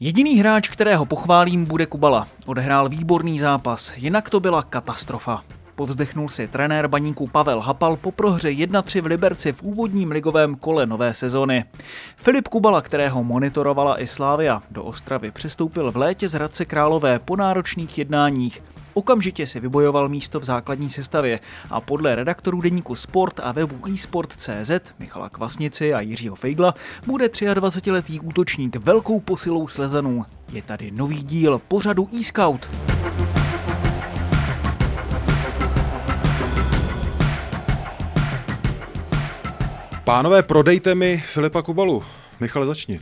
Jediný hráč, kterého pochválím, bude Kubala. Odehrál výborný zápas, jinak to byla katastrofa. Povzdechnul si trenér baníků Pavel Hapal po prohře 1-3 v Liberci v úvodním ligovém kole nové sezony. Filip Kubala, kterého monitorovala i Slávia, do Ostravy přestoupil v létě z Hradce Králové po náročných jednáních. Okamžitě si vybojoval místo v základní sestavě a podle redaktorů deníku Sport a webu eSport.cz Michala Kvasnici a Jiřího Fejgla bude 23-letý útočník velkou posilou slezanů. Je tady nový díl pořadu eScout. Pánové, prodejte mi Filipa Kubalu. Michale, začni.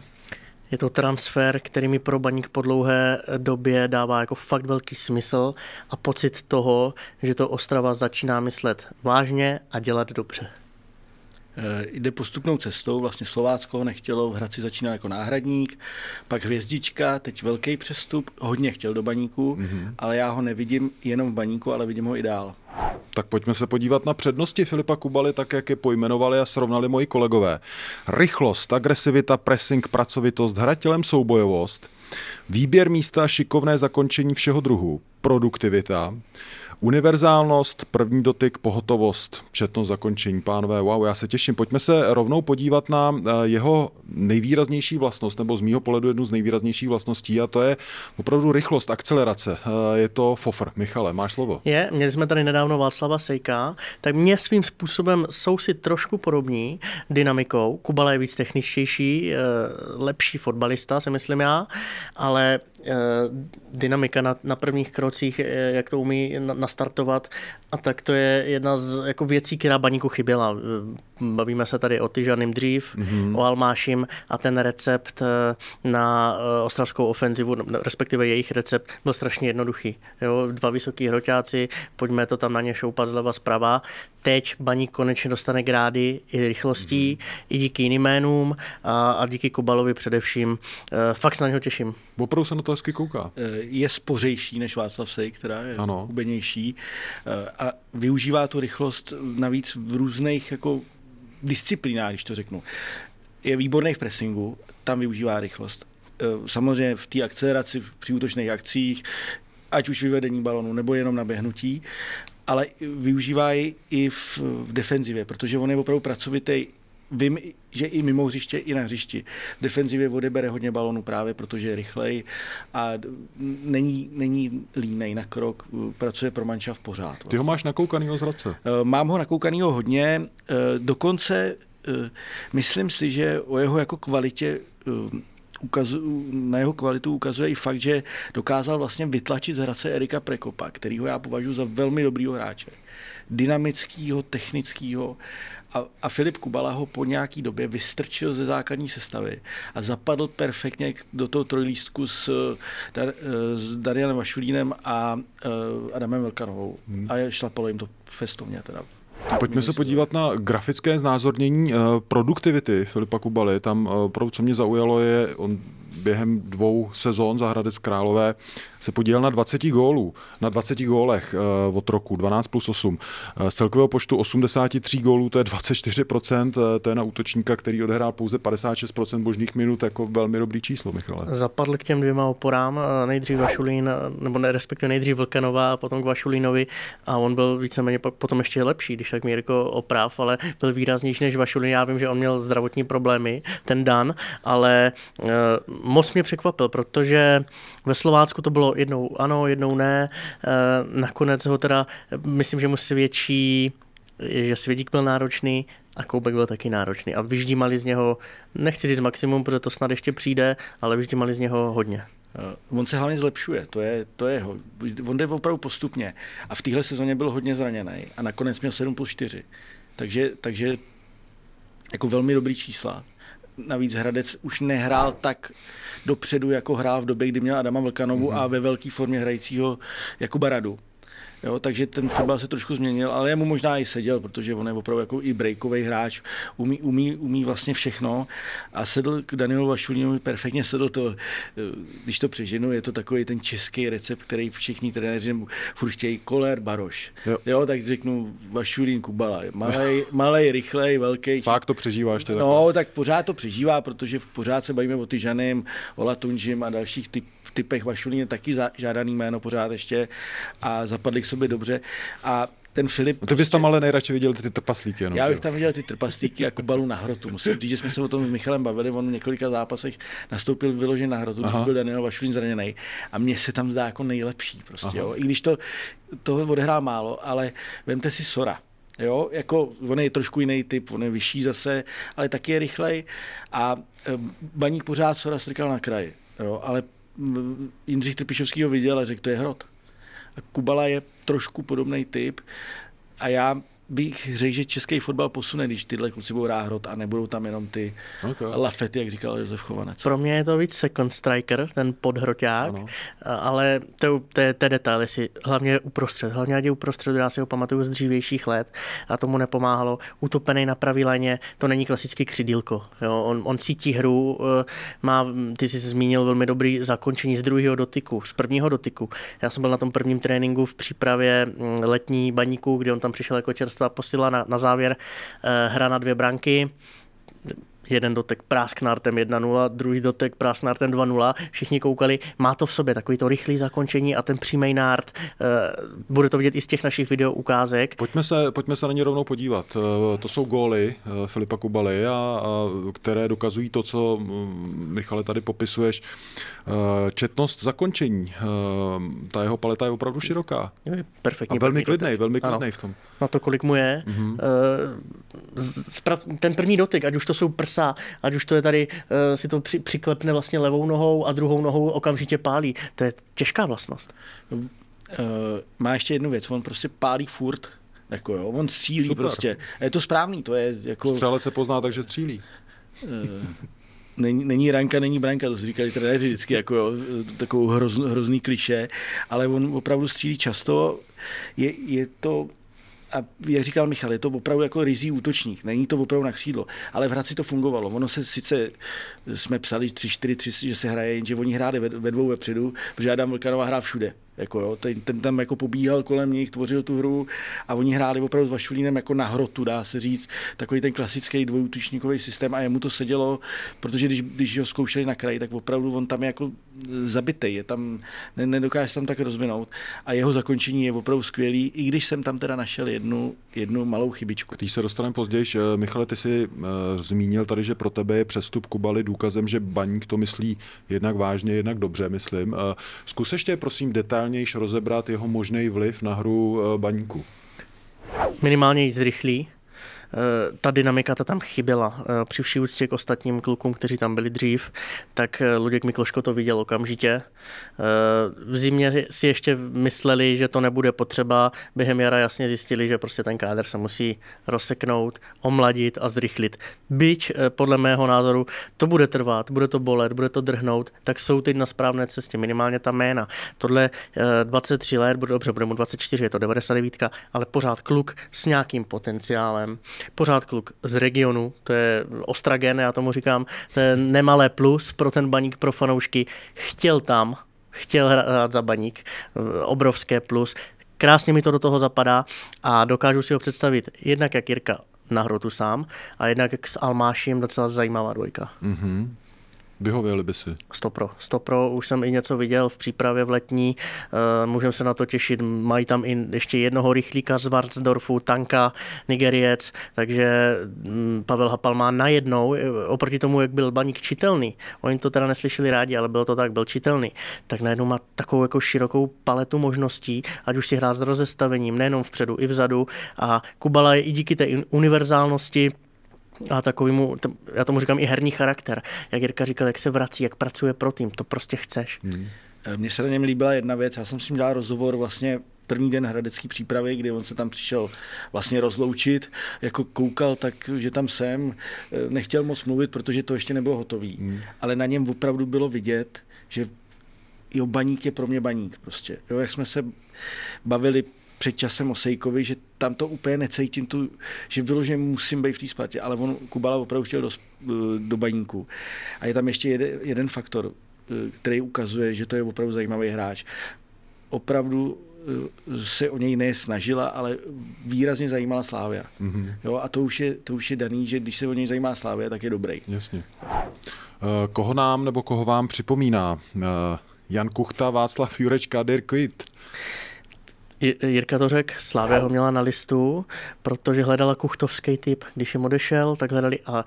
Je to transfer, který mi pro baník po dlouhé době dává jako fakt velký smysl a pocit toho, že to Ostrava začíná myslet vážně a dělat dobře. Eh, jde postupnou cestou, vlastně Slovácko nechtělo, v Hradci začínal jako náhradník, pak hvězdička, teď velký přestup, hodně chtěl do baníku, mm-hmm. ale já ho nevidím jenom v baníku, ale vidím ho i dál. Tak pojďme se podívat na přednosti Filipa Kubaly, tak jak je pojmenovali a srovnali moji kolegové. Rychlost, agresivita, pressing, pracovitost, hratelem soubojovost, výběr místa, šikovné zakončení všeho druhu, produktivita, Univerzálnost, první dotyk, pohotovost, četnost zakončení. Pánové, wow, já se těším. Pojďme se rovnou podívat na eh, jeho nejvýraznější vlastnost, nebo z mýho pohledu jednu z nejvýraznějších vlastností, a to je opravdu rychlost, akcelerace. Eh, je to Fofr. Michale, máš slovo. Je, měli jsme tady nedávno Václava Sejka, tak mě svým způsobem jsou si trošku podobní dynamikou. Kubala je víc techničtější, eh, lepší fotbalista, si myslím já, ale dynamika na, na prvních krocích, jak to umí nastartovat. A tak to je jedna z jako věcí, která baníku chyběla. Bavíme se tady o Tyžanym dřív, mm-hmm. o Almášim a ten recept eh, na eh, ostravskou ofenzivu, respektive jejich recept, byl strašně jednoduchý. Jo, dva vysoký hroťáci, pojďme to tam na ně šoupat zleva zprava. Teď baník konečně dostane grády i rychlostí, mm-hmm. i díky jiným jménům a, a díky Kubalovi především. Eh, fakt se na něho těším. Opravdu se na to hezky kouká. Je spořejší než Václav Sej, která je ano. hubenější a využívá tu rychlost navíc v různých jako disciplínách, když to řeknu. Je výborný v pressingu, tam využívá rychlost. E, samozřejmě v té akceleraci, při útočných akcích, ať už vyvedení balonu, nebo jenom naběhnutí, ale využívá ji i v, v defenzivě, protože on je opravdu pracovitý vím, že i mimo hřiště, i na hřišti. V defenzivě odebere hodně balonu právě, protože je rychlej a není, není línej na krok, pracuje pro manča v pořád. Vlastně. Ty ho máš nakoukanýho z Hradce? Eh, mám ho nakoukanýho hodně, eh, dokonce eh, myslím si, že o jeho jako kvalitě ukazu, na jeho kvalitu ukazuje i fakt, že dokázal vlastně vytlačit z Hradce Erika Prekopa, kterýho já považuji za velmi dobrýho hráče. Dynamického, technického a, a Filip Kubala ho po nějaký době vystrčil ze základní sestavy a zapadl perfektně do toho trojlístku s, Dar, s Darianem Vašulínem a uh, Adamem Velkanovou. Hmm. A šlapalo jim to festovně teda Pojďme se podívat na grafické znázornění produktivity Filipa Kubaly. Tam, pro co mě zaujalo, je, on během dvou sezon za Hradec Králové se podílel na 20 gólů, na 20 gólech uh, od roku, 12 plus 8. Uh, z celkového počtu 83 gólů, to je 24%, uh, to je na útočníka, který odehrál pouze 56% božných minut, jako velmi dobrý číslo, Michale. Zapadl k těm dvěma oporám, nejdřív Vašulín, nebo ne, respektive nejdřív Vlkanová a potom k Vašulínovi a on byl víceméně potom ještě lepší, když tak Mírko oprav, ale byl výraznější než Vašulín. Já vím, že on měl zdravotní problémy, ten Dan, ale moc mě překvapil, protože ve Slovácku to bylo jednou ano, jednou ne. Eh, nakonec ho teda, myslím, že mu svědčí, že Svědík byl náročný a Koubek byl taky náročný. A vyždímali z něho, nechci říct maximum, protože to snad ještě přijde, ale vyždímali z něho hodně. Uh, on se hlavně zlepšuje, to je, to je ho. On jde opravdu postupně. A v téhle sezóně byl hodně zraněný a nakonec měl 7 plus 4. Takže, takže jako velmi dobrý čísla navíc Hradec už nehrál tak dopředu, jako hrál v době, kdy měl Adama Vlkanovu mm-hmm. a ve velké formě hrajícího jako Baradu. Jo, takže ten fotbal se trošku změnil, ale jemu možná i seděl, protože on je opravdu jako i breakový hráč, umí, umí, umí vlastně všechno a sedl k Danielu Vašulínovi perfektně sedl to, když to přeženu, je to takový ten český recept, který všichni trenéři furt chtějí, koler, baroš. Jo. jo tak řeknu Vašulín, Kubala, malej, malej, rychlej, velký. Fakt to přežívá ještě No, takhle. tak pořád to přežívá, protože pořád se bavíme o Tyžanem, o Latunžim a dalších typ, typech Vašulín je taky žádaný jméno pořád ještě a zapadli k sobě dobře. A ten Filip... No ty bys prostě, tam ale nejradši viděl ty trpaslíky. Jenom, já bych tam viděl ty trpaslíky a Kubalu na hrotu. Musím říct, že jsme se o tom s Michalem bavili, on v několika zápasech nastoupil vyložen na hrotu, když byl Daniel Vašulín zraněný. A mně se tam zdá jako nejlepší. Prostě, jo. I když to, toho odehrál málo, ale vemte si Sora. Jo, jako on je trošku jiný typ, on je vyšší zase, ale taky je rychlej a e, Baník pořád Sora strkal na kraji. Jo, ale Jindřich Trpišovský ho viděl a řekl, to je hrot. A Kubala je trošku podobný typ a já bych řekl, že český fotbal posune, když tyhle kluci budou hrát hrot a nebudou tam jenom ty okay. lafety, jak říkal Josef Chovanec. Pro mě je to víc second striker, ten podhroťák, ano. ale to, to, je, to je detail, jestli hlavně uprostřed, hlavně ať je uprostřed, já si ho pamatuju z dřívějších let a tomu nepomáhalo. Utopený na pravý léně, to není klasický křidílko. Jo? On, on cítí hru, eh, má, ty jsi zmínil velmi dobrý zakončení z druhého dotyku, z prvního dotyku. Já jsem byl na tom prvním tréninku v přípravě mm, letní baníku, kde on tam přišel jako čerstvá mužstva posila na, na závěr eh, hra na dvě branky jeden dotek prásknártem 1-0, druhý dotek prásknártem 2-0, všichni koukali, má to v sobě takový to rychlý zakončení a ten přímý nárt, eh, bude to vidět i z těch našich video ukázek. Pojďme se, pojďme se na ně rovnou podívat. Eh, to jsou góly Filipa Kubaly, a, a, které dokazují to, co mm, Michale tady popisuješ. Četnost zakončení, ta jeho paleta je opravdu široká. Je perfektní. A velmi klidný, velmi klidný v tom na to, kolik mu je. Mm-hmm. Ten první dotyk, ať už to jsou prsa, ať už to je tady, eh, si to při, přiklepne vlastně levou nohou a druhou nohou okamžitě pálí. To je těžká vlastnost. Eh, má ještě jednu věc, on prostě pálí furt. Jako jo, on střílí Super. prostě. Je to správný, to je jako... Střelec se pozná, takže střílí. není, není ranka, není branka, to si říkali trenéři vždycky, jako jo, takovou hroz, hrozný kliše, ale on opravdu střílí často. Je, je to a jak říkal Michal, je to opravdu jako rizí útočník, není to opravdu na křídlo, ale v Hradci to fungovalo. Ono se sice, jsme psali 3-4-3, že se hraje, jenže oni hráli ve, ve dvou vepředu, protože Adam Vlkanová hrá všude. Jako jo, ten, ten, tam jako pobíhal kolem nich, tvořil tu hru a oni hráli opravdu s Vašulínem jako na hrotu, dá se říct, takový ten klasický dvojútočníkový systém a jemu to sedělo, protože když, když ho zkoušeli na kraji, tak opravdu on tam je jako zabitý, je tam, ne, nedokáže tam tak rozvinout a jeho zakončení je opravdu skvělý, i když jsem tam teda našel jednu, jednu malou chybičku. Když se dostaneme později, eh, Michale, ty jsi uh, zmínil tady, že pro tebe je přestup Kubaly důkazem, že baník to myslí jednak vážně, jednak dobře, myslím. Uh, zkus ještě prosím detail detailnějš rozebrat jeho možný vliv na hru eh, baníku? Minimálně ji zrychlí, ta dynamika ta tam chyběla. Eh, při vší úctě k ostatním klukům, kteří tam byli dřív, tak eh, Luděk Mikloško to viděl okamžitě. V zimě si ještě mysleli, že to nebude potřeba. Během jara jasně zjistili, že prostě ten kádr se musí rozseknout, omladit a zrychlit. Byť podle mého názoru to bude trvat, bude to bolet, bude to drhnout, tak jsou teď na správné cestě, minimálně ta jména. Tohle 23 let, bude dobře, bude mu 24, je to 99, ale pořád kluk s nějakým potenciálem pořád kluk z regionu, to je Ostragen, já tomu říkám, to je nemalé plus pro ten baník, pro fanoušky. Chtěl tam, chtěl hrát za baník, obrovské plus. Krásně mi to do toho zapadá a dokážu si ho představit jednak jak Jirka na hrotu sám a jednak jak s Almáším docela zajímavá dvojka. Mm-hmm. Vyhověli by si? Stopro. Stopro, už jsem i něco viděl v přípravě v letní, uh, můžeme se na to těšit. Mají tam i ještě jednoho rychlíka z Vartsdorfu, tanka, Nigeriec, takže um, Pavel Hapal má najednou, eh, oproti tomu, jak byl baník čitelný, oni to teda neslyšeli rádi, ale bylo to tak, byl čitelný, tak najednou má takovou jako širokou paletu možností, ať už si hrát s rozestavením, nejenom vpředu, i vzadu. A Kubala je i díky té univerzálnosti a takovýmu, já tomu říkám i herní charakter. Jak Jirka říkal, jak se vrací, jak pracuje pro tým, to prostě chceš. Hmm. Mně se na něm líbila jedna věc, já jsem s ním dělal rozhovor vlastně první den hradecký přípravy, kdy on se tam přišel vlastně rozloučit, jako koukal tak, že tam jsem, nechtěl moc mluvit, protože to ještě nebylo hotový, hmm. ale na něm opravdu bylo vidět, že jo, baník je pro mě baník prostě. Jo, jak jsme se bavili před časem o Sejkovi, že tam to úplně necítím, tu, že vyloženě musím být v té Spartě, ale on Kubala opravdu chtěl do, do baníku. A je tam ještě jeden, jeden faktor, který ukazuje, že to je opravdu zajímavý hráč. Opravdu eh, se o něj nesnažila, ale výrazně zajímala Slávia. Mm-hmm. Jo, a to už, je, to už je daný, že když se o něj zajímá Slávia, tak je dobrý. Jasně. Koho nám nebo koho vám připomíná? Jan Kuchta, Václav Jurečka, Dirk Witt. Jirka to řekl, Slávia ho měla na listu, protože hledala kuchtovský typ. Když jim odešel, tak hledali a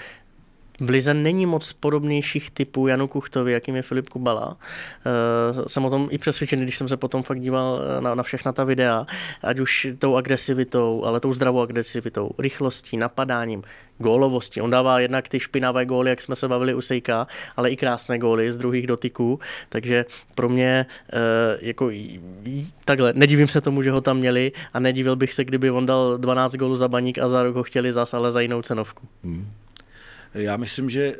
v Lize není moc podobnějších typů Janu Kuchtovi, jakým je Filip Kubala. Uh, jsem o tom i přesvědčený, když jsem se potom fakt díval na, na všechna ta videa, ať už tou agresivitou, ale tou zdravou agresivitou, rychlostí, napadáním, gólovostí. On dává jednak ty špinavé góly, jak jsme se bavili u Sejka, ale i krásné góly z druhých dotyků. Takže pro mě uh, jako takhle, nedivím se tomu, že ho tam měli a nedivil bych se, kdyby on dal 12 gólů za baník a za rok ho chtěli zas, ale za jinou cenovku. Hmm. Já myslím, že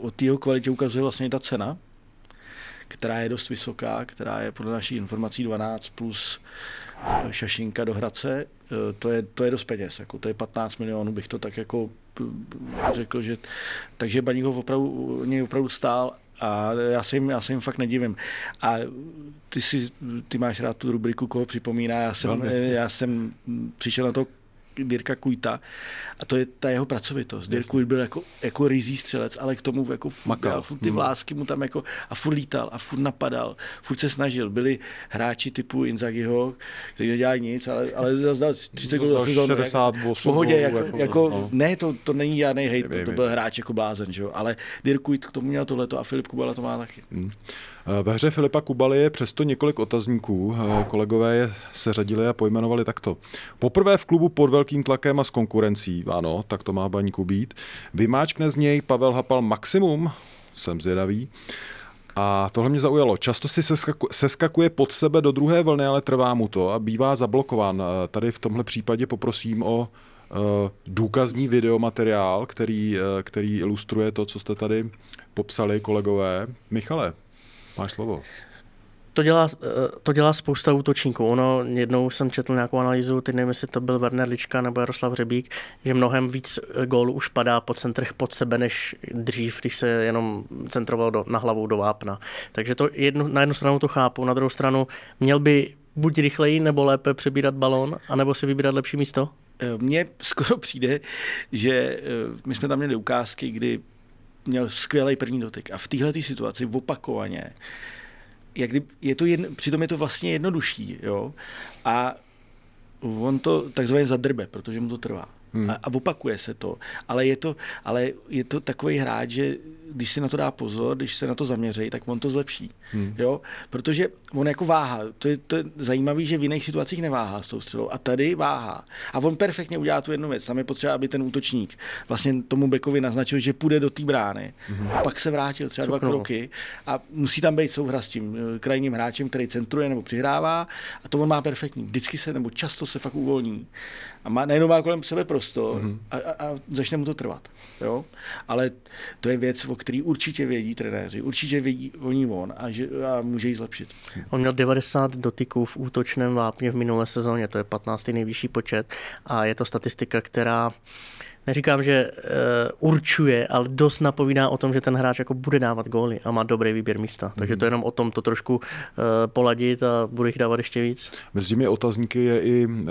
o té kvalitě ukazuje vlastně ta cena, která je dost vysoká, která je podle našich informací 12 plus eh, šašinka do Hradce, eh, to je, to je dost peněz, jako to je 15 milionů, bych to tak jako eh, řekl, že takže Baník ho opravdu, něj opravdu stál a já se, jim, já se jim fakt nedivím. A ty, si, ty máš rád tu rubriku, koho připomíná. Já jsem, já jsem přišel na to Dirka Kujta a to je ta jeho pracovitost. Dirk Kujt byl jako, jako rizí střelec, ale k tomu jako furt, dal, furt ty hmm. vlásky mu tam jako a furt lítal a furt napadal, furt se snažil. Byli hráči typu Inzagiho, kteří nedělali nic, ale, ale zase 30 gólů za sezónu. 68 v pohodě, jako, jako, jako no. ne, to, to není žádný hate, to byl hráč jako blázen, že jo? ale Dirk Kujt k tomu měl tohleto a Filip Kubala to má taky. Hmm. Ve hře Filipa Kubaly je přesto několik otazníků. Kolegové je seřadili a pojmenovali takto. Poprvé v klubu pod velkým tlakem a s konkurencí, ano, tak to má baníku být. Vymáčkne z něj Pavel Hapal maximum, jsem zvědavý. A tohle mě zaujalo. Často si seskakuje pod sebe do druhé vlny, ale trvá mu to a bývá zablokován. Tady v tomhle případě poprosím o důkazní videomateriál, který, který ilustruje to, co jste tady popsali, kolegové. Michale, Máš slovo. To dělá, eh, to dělá spousta útočníků. Ono, jednou jsem četl nějakou analýzu, teď nevím, jestli to byl Werner Lička nebo Jaroslav Řebík, že mnohem víc eh, gólů už padá po centrech pod sebe, než dřív, když se jenom centroval do, na hlavu do vápna. Takže to jednu, na jednu stranu to chápu, na druhou stranu měl by buď rychleji nebo lépe přebírat balón, anebo si vybírat lepší místo? Eh, mně skoro přijde, že my jsme tam měli ukázky, kdy měl skvělý první dotyk. A v téhle situaci opakovaně, jak kdy, je to jedno, přitom je to vlastně jednodušší, jo? A on to takzvaně zadrbe, protože mu to trvá. Hmm. A, a opakuje se to. Ale je to, ale je to takový hráč, že když si na to dá pozor, když se na to zaměří, tak on to zlepší. Hmm. Jo? Protože on jako váha. To je, to je zajímavé, že v jiných situacích neváhá s tou střelou. A tady váhá. A on perfektně udělá tu jednu věc. Tam je potřeba, aby ten útočník vlastně tomu Bekovi naznačil, že půjde do té brány. Hmm. A pak se vrátil třeba dva kroky. A musí tam být souhra s tím eh, krajním hráčem, který centruje nebo přihrává. A to on má perfektní. Vždycky se nebo často se fakt uvolní a má, najednou má kolem sebe prostor mm-hmm. a, a, a začne mu to trvat. Jo? Ale to je věc, o který určitě vědí trenéři, určitě vědí oni on a, že, a může ji zlepšit. On měl 90 dotyků v útočném vápně v minulé sezóně, to je 15. nejvyšší počet a je to statistika, která neříkám, že uh, určuje, ale dost napovídá o tom, že ten hráč jako bude dávat góly a má dobrý výběr místa. Takže to je jenom o tom to trošku uh, poladit a bude jich dávat ještě víc. Mezi těmi otazníky je i uh,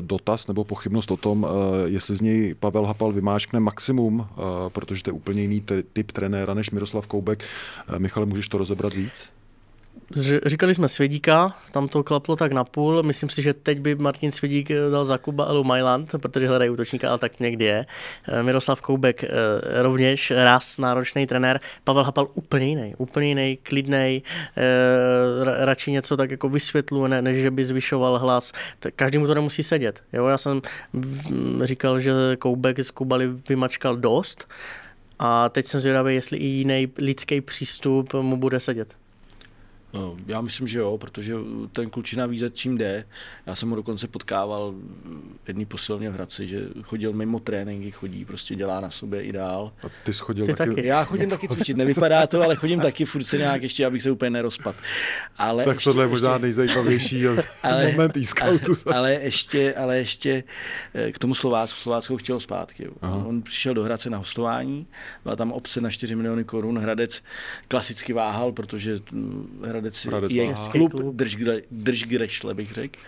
dotaz nebo pochybnost o tom, uh, jestli z něj Pavel Hapal vymáčkne maximum, uh, protože to je úplně jiný typ trenéra než Miroslav Koubek. Uh, Michale, můžeš to rozebrat víc? Říkali jsme Svědíka, tam to klaplo tak na půl. Myslím si, že teď by Martin Svědík eh, dal za Kuba Elu Mailand, protože hledají útočníka, ale tak někdy je. Eh, Miroslav Koubek eh, rovněž raz náročný trenér. Pavel Hapal úplně jiný, úplně jiný, klidný, radši něco tak jako vysvětluje, než že by zvyšoval hlas. Každý mu to nemusí sedět. Jo? Já jsem říkal, že Koubek z Kubaly vymačkal dost, a teď jsem zvědavý, jestli i jiný lidský přístup mu bude sedět. No, já myslím, že jo, protože ten klučina ví, čím jde. Já jsem ho dokonce potkával jedný posilně v Hradci, že chodil mimo tréninky, chodí, prostě dělá na sobě ideál. A ty jsi chodil ty taky? taky? Já chodím taky cvičit, nevypadá to, ale chodím taky, furt se nějak ještě, abych se úplně nerozpad. Ale tak ještě, tohle je možná ještě, nejzajímavější ale, moment e scoutu ale, ale, ještě, ale ještě eh, k tomu Slovácku, Slovácko chtěl zpátky. Aha. On přišel do Hradce na hostování, byla tam obce na 4 miliony korun, Hradec klasicky váhal, protože Hradec Hradec, Hradec je klub, klub. Drž, drž grešle, bych řekl.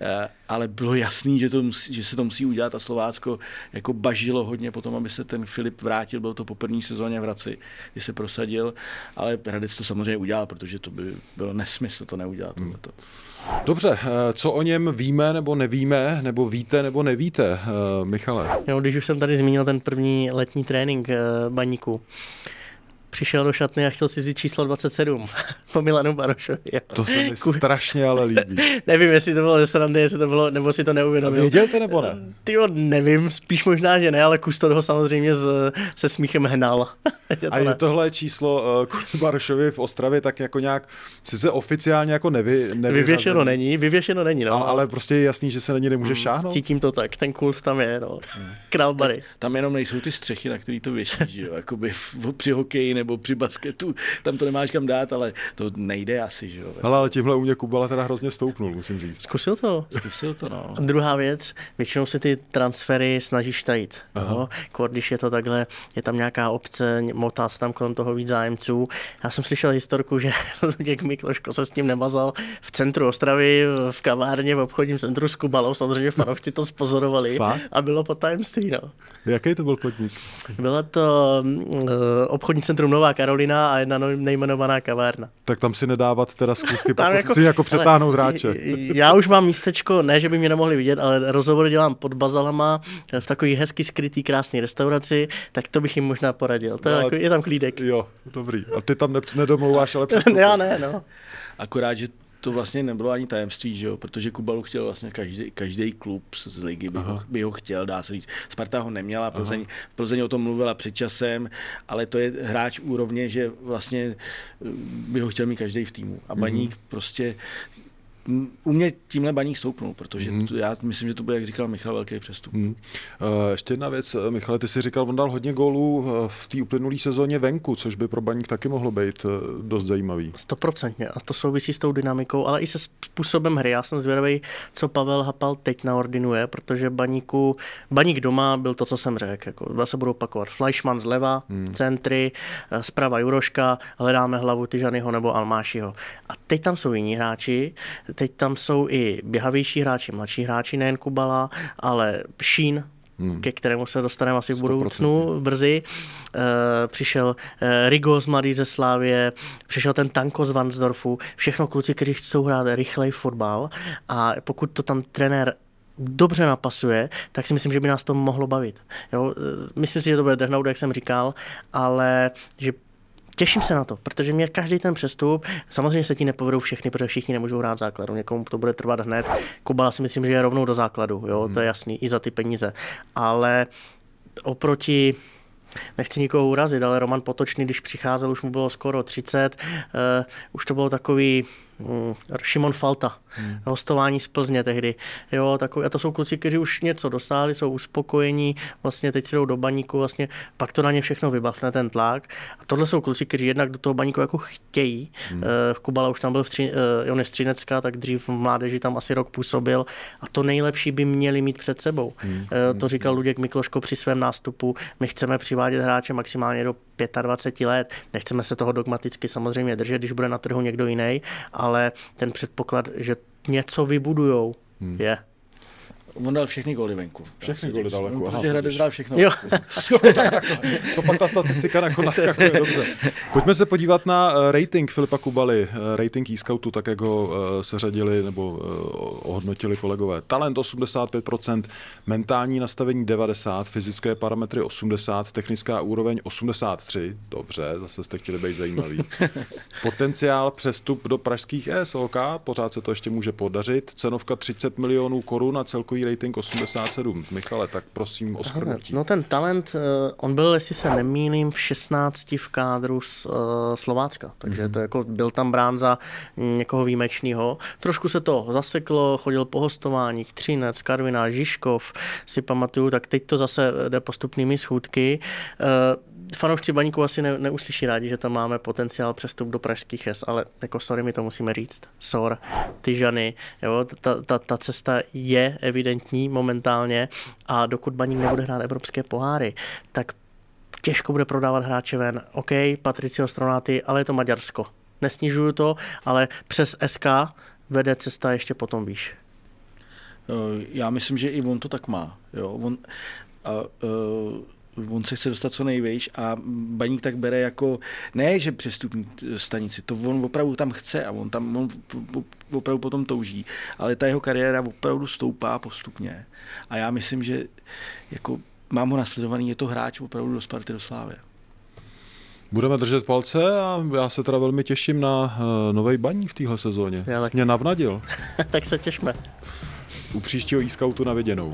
Eh, ale bylo jasný, že, to musí, že se to musí udělat a Slovácko jako bažilo hodně potom, aby se ten Filip vrátil. Byl to po první sezóně v Hradci, kdy se prosadil, ale Hradec to samozřejmě udělal, protože to by bylo nesmysl to neudělat. Hmm. Tohleto. Dobře, eh, co o něm víme nebo nevíme, nebo víte nebo nevíte, eh, Michale? Jo, když už jsem tady zmínil ten první letní trénink baníku, přišel do šatny a chtěl si vzít číslo 27 po Milanu Barošovi. To se mi strašně ale líbí. nevím, jestli to bylo ze srandy, jestli to bylo, nebo si to neuvědomil. A věděl to nebo ne? Ty nevím, spíš možná, že ne, ale Kusto ho samozřejmě z, se smíchem hnal. a je tohle číslo uh, Barošovi v Ostravě tak jako nějak, sice oficiálně jako nevy, Vyvěšeno není, vyvěšeno není, no. Ale, ale prostě je jasný, že se na ní nemůže hmm, šáhnout. Cítím to tak, ten kult tam je, no. Hmm. Král Bary. Tam jenom nejsou ty střechy, na který to věší, že jo, jakoby při hokeji nebo při basketu, tam to nemáš kam dát, ale to nejde asi, že jo. Ale, ale tímhle u mě Kubala teda hrozně stoupnul, musím říct. Zkusil to. Zkusil to, no. A druhá věc, většinou se ty transfery snažíš tajit. No? Když je to takhle, je tam nějaká obce, motá se tam kolem toho víc zájemců. Já jsem slyšel historku, že Luděk Mikloško se s tím nemazal v centru Ostravy, v kavárně, v obchodním centru s Kubalou. Samozřejmě fanoušci to spozorovali a bylo po tajemství. No. Jaký to byl podnik? Bylo to uh, obchodní centrum Nová Karolina a jedna nejmenovaná kavárna. Tak tam si nedávat teda zkusky, pokud jako, chci jako přetáhnout hráče. Já už mám místečko, ne, že by mě nemohli vidět, ale rozhovor dělám pod bazalama v takový hezky skrytý, krásný restauraci, tak to bych jim možná poradil. To je, jako, je tam klídek. Jo, dobrý. A ty tam nedomlouváš, ale přesto. Já ne, no. Akorát, že to vlastně nebylo ani tajemství, že jo? protože Kubalu chtěl vlastně každý, každý klub z ligy by ho, by ho, chtěl, dá se říct. Sparta ho neměla, Plzeň, Plzeň o tom mluvila před časem, ale to je hráč úrovně, že vlastně by ho chtěl mít každý v týmu. A Baník mm-hmm. prostě u mě tímhle baník stoupnul, protože mm. já myslím, že to bude, jak říkal Michal, velký přestup. Mm. Uh, ještě jedna věc, eh, Michal, ty si říkal, on dal hodně gólů eh, v té uplynulé sezóně venku, což by pro baník taky mohlo být dost zajímavý. Stoprocentně a to souvisí s tou dynamikou, ale i se způsobem hry. Já jsem zvědavý, co Pavel Hapal teď naordinuje, protože baníku, baník doma byl to, co jsem řekl. Jako, se budu opakovat. Fleischmann zleva, mm. centry, zprava Juroška, hledáme hlavu Tyžanyho nebo Almášiho. A teď tam jsou jiní hráči, Teď tam jsou i běhavější hráči, mladší hráči, nejen Kubala, ale Šín, hmm. ke kterému se dostaneme asi v budoucnu brzy. E, přišel e, Rigo z Mladý ze Slávě, přišel ten Tanko z Vansdorfu, všechno kluci, kteří chcou hrát rychlej fotbal a pokud to tam trenér dobře napasuje, tak si myslím, že by nás to mohlo bavit. Jo? Eh, myslím si, že to bude drhnout, jak jsem říkal, ale že těším se na to, protože mě každý ten přestup, samozřejmě se ti nepovedou všechny, protože všichni nemůžou hrát základu, někomu to bude trvat hned. Kubala si myslím, že je rovnou do základu, jo, hmm. to je jasný, i za ty peníze. Ale oproti nechci nikoho urazit, ale Roman Potočný, když přicházel, už mu bylo skoro 30, uh, eh, už to bylo takový Šimon Falta, hmm. hostování z Plzně tehdy. Jo, takový, a to jsou kluci, kteří už něco dosáhli, jsou uspokojení, vlastně teď si jdou do baníku, vlastně pak to na ně všechno vybavne ten tlak. A tohle jsou kluci, kteří jednak do toho baníku jako chtějí. Hmm. V Kubala už tam byl v tři, on je Střinecka, tak dřív v mládeži tam asi rok působil. A to nejlepší by měli mít před sebou. Hmm. To říkal Luděk Mikloško při svém nástupu. My chceme přivádět hráče maximálně do 25 let. Nechceme se toho dogmaticky samozřejmě držet, když bude na trhu někdo jiný, ale ten předpoklad, že něco vybudujou, hmm. je. On dal všechny góly venku. Všechny góly dal venku. Protože Hradec dal všechno. Jo. to pak ta statistika jako naskakuje dobře. Pojďme se podívat na eh, rating Filipa Kubaly, eh, rating e-scoutu, tak jak ho eh, seřadili nebo ohodnotili kolegové. Talent 85%, mentální nastavení 90, fyzické parametry 80, technická úroveň 83, dobře, zase jste chtěli být zajímavý. Potenciál přestup do pražských ESOK, pořád se to ještě může podařit. Cenovka 30 milionů korun a celkový celkový rating 87. Michale, tak prosím o shrnutí. No ten talent, eh, on byl, jestli se nemýlím, v 16 v kádru z uh, Slovácka, takže mm-hmm. to jako byl tam brán za někoho výjimečného. Trošku se to zaseklo, chodil po hostováních, Třinec, Karviná, Žižkov, si pamatuju, tak teď to zase jde postupnými schůdky. Fanoušci baníku asi ne, neuslyší rádi, že tam máme potenciál přestup do pražských hes, ale jako sorry, my to musíme říct. Sor, ty žany, jo, ta, ta, ta cesta je evidentní momentálně a dokud baník nebude hrát evropské poháry, tak těžko bude prodávat hráče ven. OK, Patricio Stronáty, ale je to Maďarsko. Nesnižuju to, ale přes SK vede cesta ještě potom výš. Já myslím, že i on to tak má. Jo. On, a, uh, on se chce dostat co nejvejš a baník tak bere jako, ne, že přestupní stanici, to on opravdu tam chce a on tam on opravdu potom touží, ale ta jeho kariéra opravdu stoupá postupně a já myslím, že jako mám ho nasledovaný, je to hráč opravdu do Sparty do Slávy. Budeme držet palce a já se teda velmi těším na uh, eh, nový baník v téhle sezóně. Já tak... Mě navnadil. tak se těšme. U příštího e-scoutu na viděnou.